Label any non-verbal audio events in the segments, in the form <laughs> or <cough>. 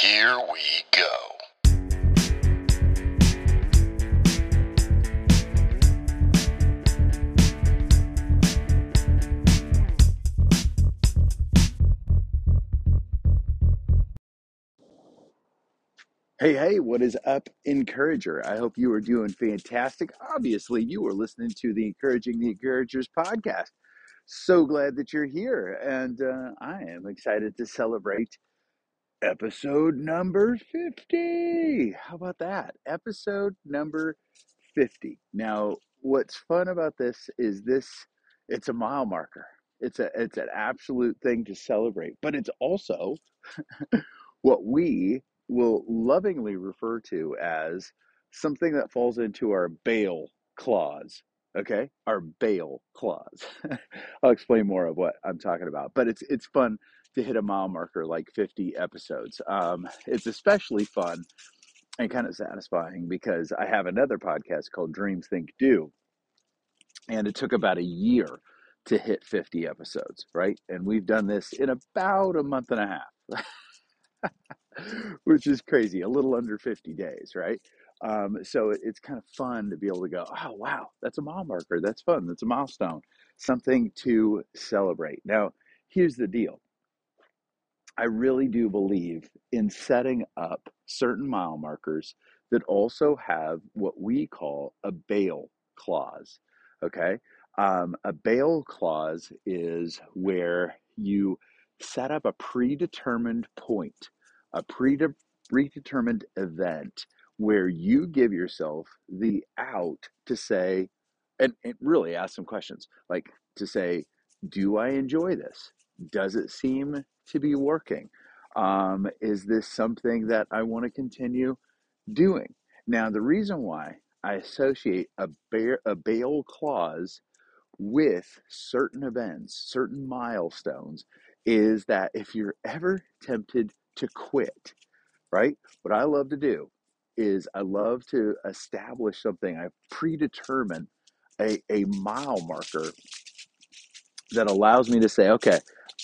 Here we go. Hey, hey, what is up, Encourager? I hope you are doing fantastic. Obviously, you are listening to the Encouraging the Encouragers podcast. So glad that you're here, and uh, I am excited to celebrate episode number 50. How about that? Episode number 50. Now, what's fun about this is this it's a mile marker. It's a it's an absolute thing to celebrate, but it's also <laughs> what we will lovingly refer to as something that falls into our bail clause. Okay, our bail clause. <laughs> I'll explain more of what I'm talking about, but it's it's fun to hit a mile marker like 50 episodes. Um, it's especially fun and kind of satisfying because I have another podcast called Dreams Think Do, and it took about a year to hit 50 episodes, right? And we've done this in about a month and a half. <laughs> which is crazy, a little under 50 days, right? Um, so it, it's kind of fun to be able to go, oh, wow, that's a mile marker. That's fun. That's a milestone, something to celebrate. Now, here's the deal I really do believe in setting up certain mile markers that also have what we call a bail clause. Okay. Um, a bail clause is where you set up a predetermined point, a prede- predetermined event where you give yourself the out to say, and, and really ask some questions like to say, do I enjoy this? Does it seem to be working? Um, is this something that I want to continue doing? Now, the reason why I associate a, bear, a bail clause with certain events, certain milestones, is that if you're ever tempted to quit, right? What I love to do is I love to establish something. I predetermine a, a mile marker that allows me to say, okay,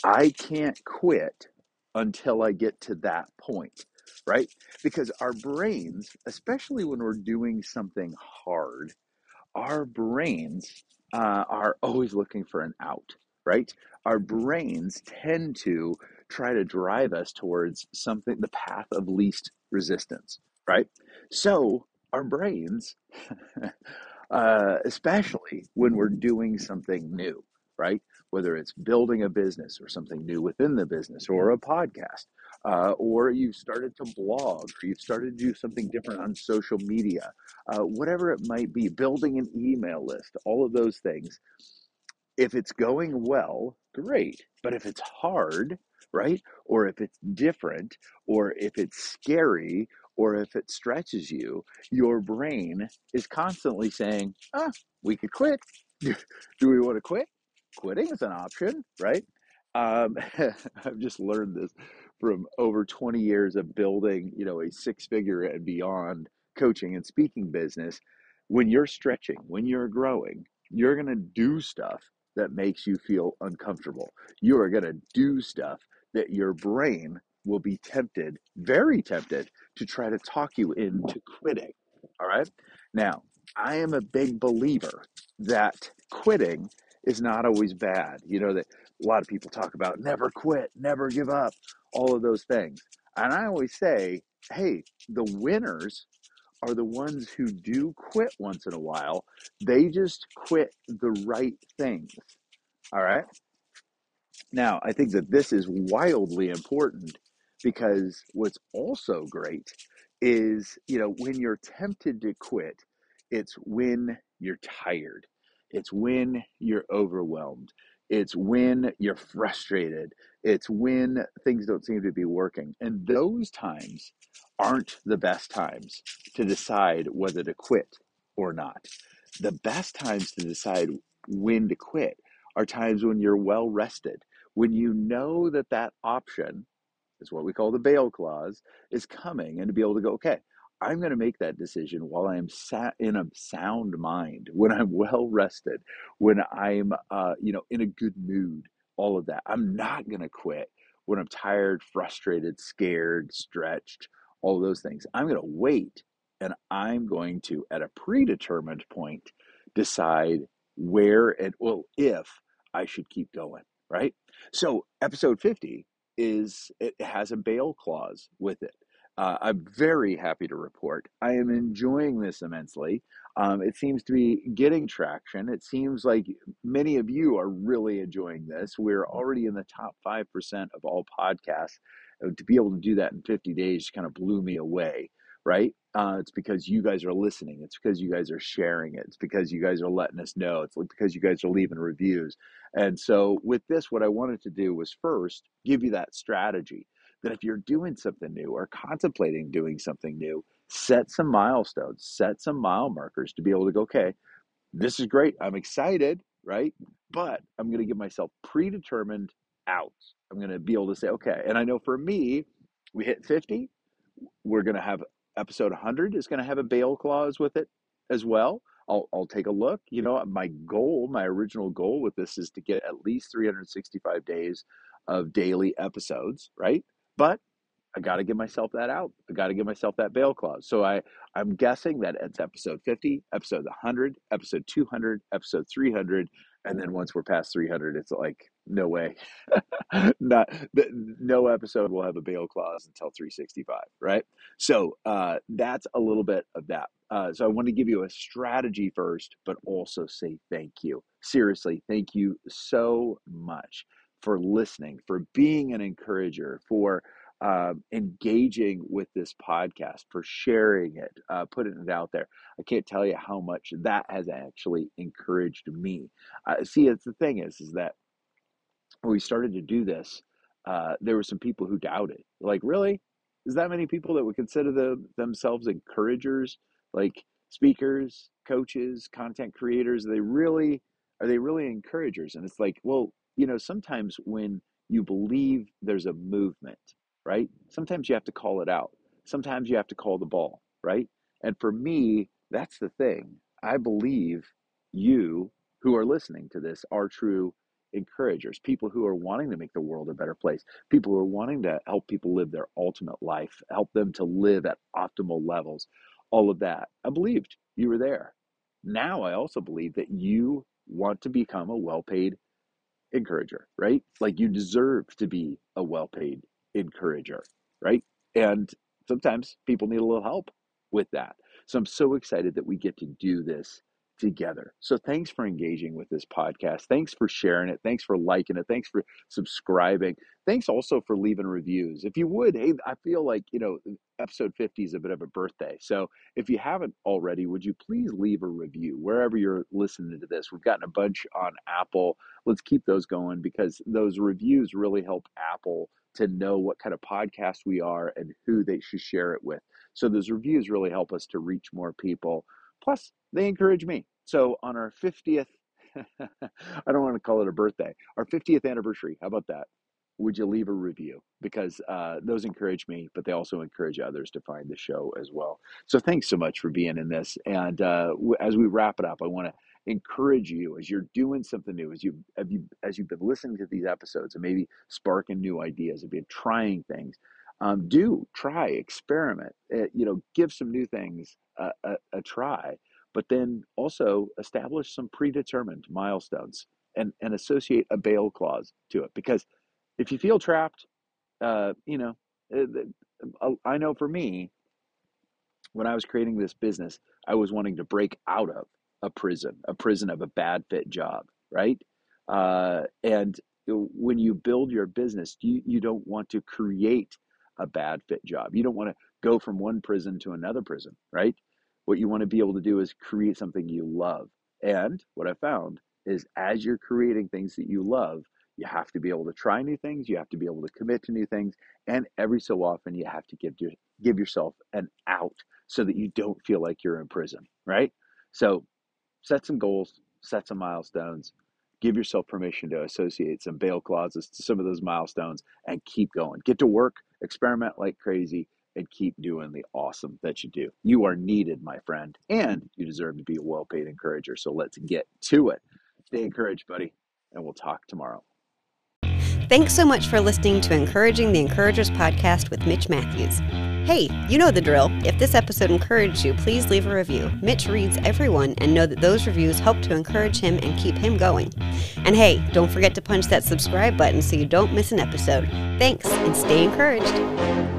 I can't quit until I get to that point, right? Because our brains, especially when we're doing something hard, our brains uh, are always looking for an out, right? Our brains tend to try to drive us towards something, the path of least resistance, right? So our brains, <laughs> uh, especially when we're doing something new, right? Whether it's building a business or something new within the business or a podcast, uh, or you've started to blog or you've started to do something different on social media, uh, whatever it might be, building an email list, all of those things. If it's going well, great. But if it's hard, right? Or if it's different, or if it's scary, or if it stretches you, your brain is constantly saying, ah, we could quit. <laughs> Do we want to quit? Quitting is an option, right? Um, <laughs> I've just learned this from over 20 years of building, you know, a six figure and beyond coaching and speaking business. When you're stretching, when you're growing, you're going to do stuff that makes you feel uncomfortable. You are going to do stuff that your brain will be tempted, very tempted, to try to talk you into quitting. All right. Now, I am a big believer that quitting is not always bad. You know, that a lot of people talk about never quit, never give up, all of those things. And I always say, hey, the winners are the ones who do quit once in a while. They just quit the right things. All right. Now, I think that this is wildly important because what's also great is, you know, when you're tempted to quit, it's when you're tired, it's when you're overwhelmed, it's when you're frustrated, it's when things don't seem to be working. And those times aren't the best times to decide whether to quit or not. The best times to decide when to quit are times when you're well rested, when you know that that option is what we call the bail clause is coming, and to be able to go, okay, I'm going to make that decision while I am sat in a sound mind, when I'm well rested, when I'm, uh, you know, in a good mood, all of that. I'm not going to quit when I'm tired, frustrated, scared, stretched, all of those things. I'm going to wait and I'm going to, at a predetermined point, decide where and, well, if I should keep going, right? So, episode 50 is, it has a bail clause with it. Uh, I'm very happy to report I am enjoying this immensely. Um, it seems to be getting traction. It seems like many of you are really enjoying this. We're already in the top 5% of all podcasts. Uh, To be able to do that in 50 days kind of blew me away, right? Uh, it's because you guys are listening. It's because you guys are sharing it. It's because you guys are letting us know. It's because you guys are leaving reviews. And so, with this, what I wanted to do was first give you that strategy that if you're doing something new or contemplating doing something new, set some milestones, set some mile markers to be able to go, okay, this is great. I'm excited, right? But I'm going to give myself predetermined outs. I'm going to be able to say, okay. And I know for me, we hit 50. We're going to have episode 100 is going to have a bail clause with it as well. I'll, I'll take a look. You know, my goal, my original goal with this is to get at least 365 days of daily episodes, right? But I got to give myself that out. I got to give myself that bail clause. So I, I'm guessing that it's episode 50, episode 100, episode 200, episode 300, and then once we're past 300, it's like no way, <laughs> not no episode will have a bail clause until 365, right? So uh, that's a little bit of that. Uh, so I want to give you a strategy first, but also say thank you. Seriously, thank you so much for listening, for being an encourager, for um, engaging with this podcast, for sharing it, uh, putting it out there. I can't tell you how much that has actually encouraged me. Uh, see, it's the thing is, is that when we started to do this, uh, there were some people who doubted. Like, really? Is that many people that would consider the, themselves encouragers, like speakers, coaches, content creators? Are they really are they really encouragers? And it's like, well, you know, sometimes when you believe there's a movement, right? Sometimes you have to call it out. Sometimes you have to call the ball, right? And for me, that's the thing. I believe you who are listening to this are true encouragers, people who are wanting to make the world a better place, people who are wanting to help people live their ultimate life, help them to live at optimal levels, all of that. I believed you were there. Now I also believe that you want to become a well paid encourager, right? Like you deserve to be a well paid encourager, right? And sometimes people need a little help with that. So I'm so excited that we get to do this together. So thanks for engaging with this podcast. Thanks for sharing it. Thanks for liking it. Thanks for subscribing. Thanks also for leaving reviews. If you would, hey, I feel like, you know, episode 50 is a bit of a birthday. So if you haven't already, would you please leave a review wherever you're listening to this? We've gotten a bunch on Apple. Let's keep those going because those reviews really help Apple to know what kind of podcast we are and who they should share it with. So those reviews really help us to reach more people. Plus, they encourage me. So on our 50th, <laughs> I don't want to call it a birthday, our 50th anniversary, how about that? Would you leave a review? Because uh, those encourage me, but they also encourage others to find the show as well. So thanks so much for being in this. And uh, as we wrap it up, I want to encourage you as you're doing something new, as you have you as you've been listening to these episodes and maybe sparking new ideas, and been trying things. Um, do try, experiment, uh, you know, give some new things a, a, a try, but then also establish some predetermined milestones and, and associate a bail clause to it. Because if you feel trapped, uh, you know, uh, I know for me, when I was creating this business, I was wanting to break out of a prison, a prison of a bad fit job, right? Uh, and when you build your business, you, you don't want to create a bad fit job. You don't want to go from one prison to another prison, right? What you want to be able to do is create something you love. And what I found is as you're creating things that you love, you have to be able to try new things, you have to be able to commit to new things, and every so often you have to give your, give yourself an out so that you don't feel like you're in prison, right? So set some goals, set some milestones, give yourself permission to associate some bail clauses to some of those milestones and keep going. Get to work, experiment like crazy, and keep doing the awesome that you do. You are needed, my friend, and you deserve to be a well paid encourager. So let's get to it. Stay encouraged, buddy, and we'll talk tomorrow. Thanks so much for listening to Encouraging the Encouragers podcast with Mitch Matthews. Hey, you know the drill. If this episode encouraged you, please leave a review. Mitch reads everyone and know that those reviews help to encourage him and keep him going. And hey, don't forget to punch that subscribe button so you don't miss an episode. Thanks and stay encouraged.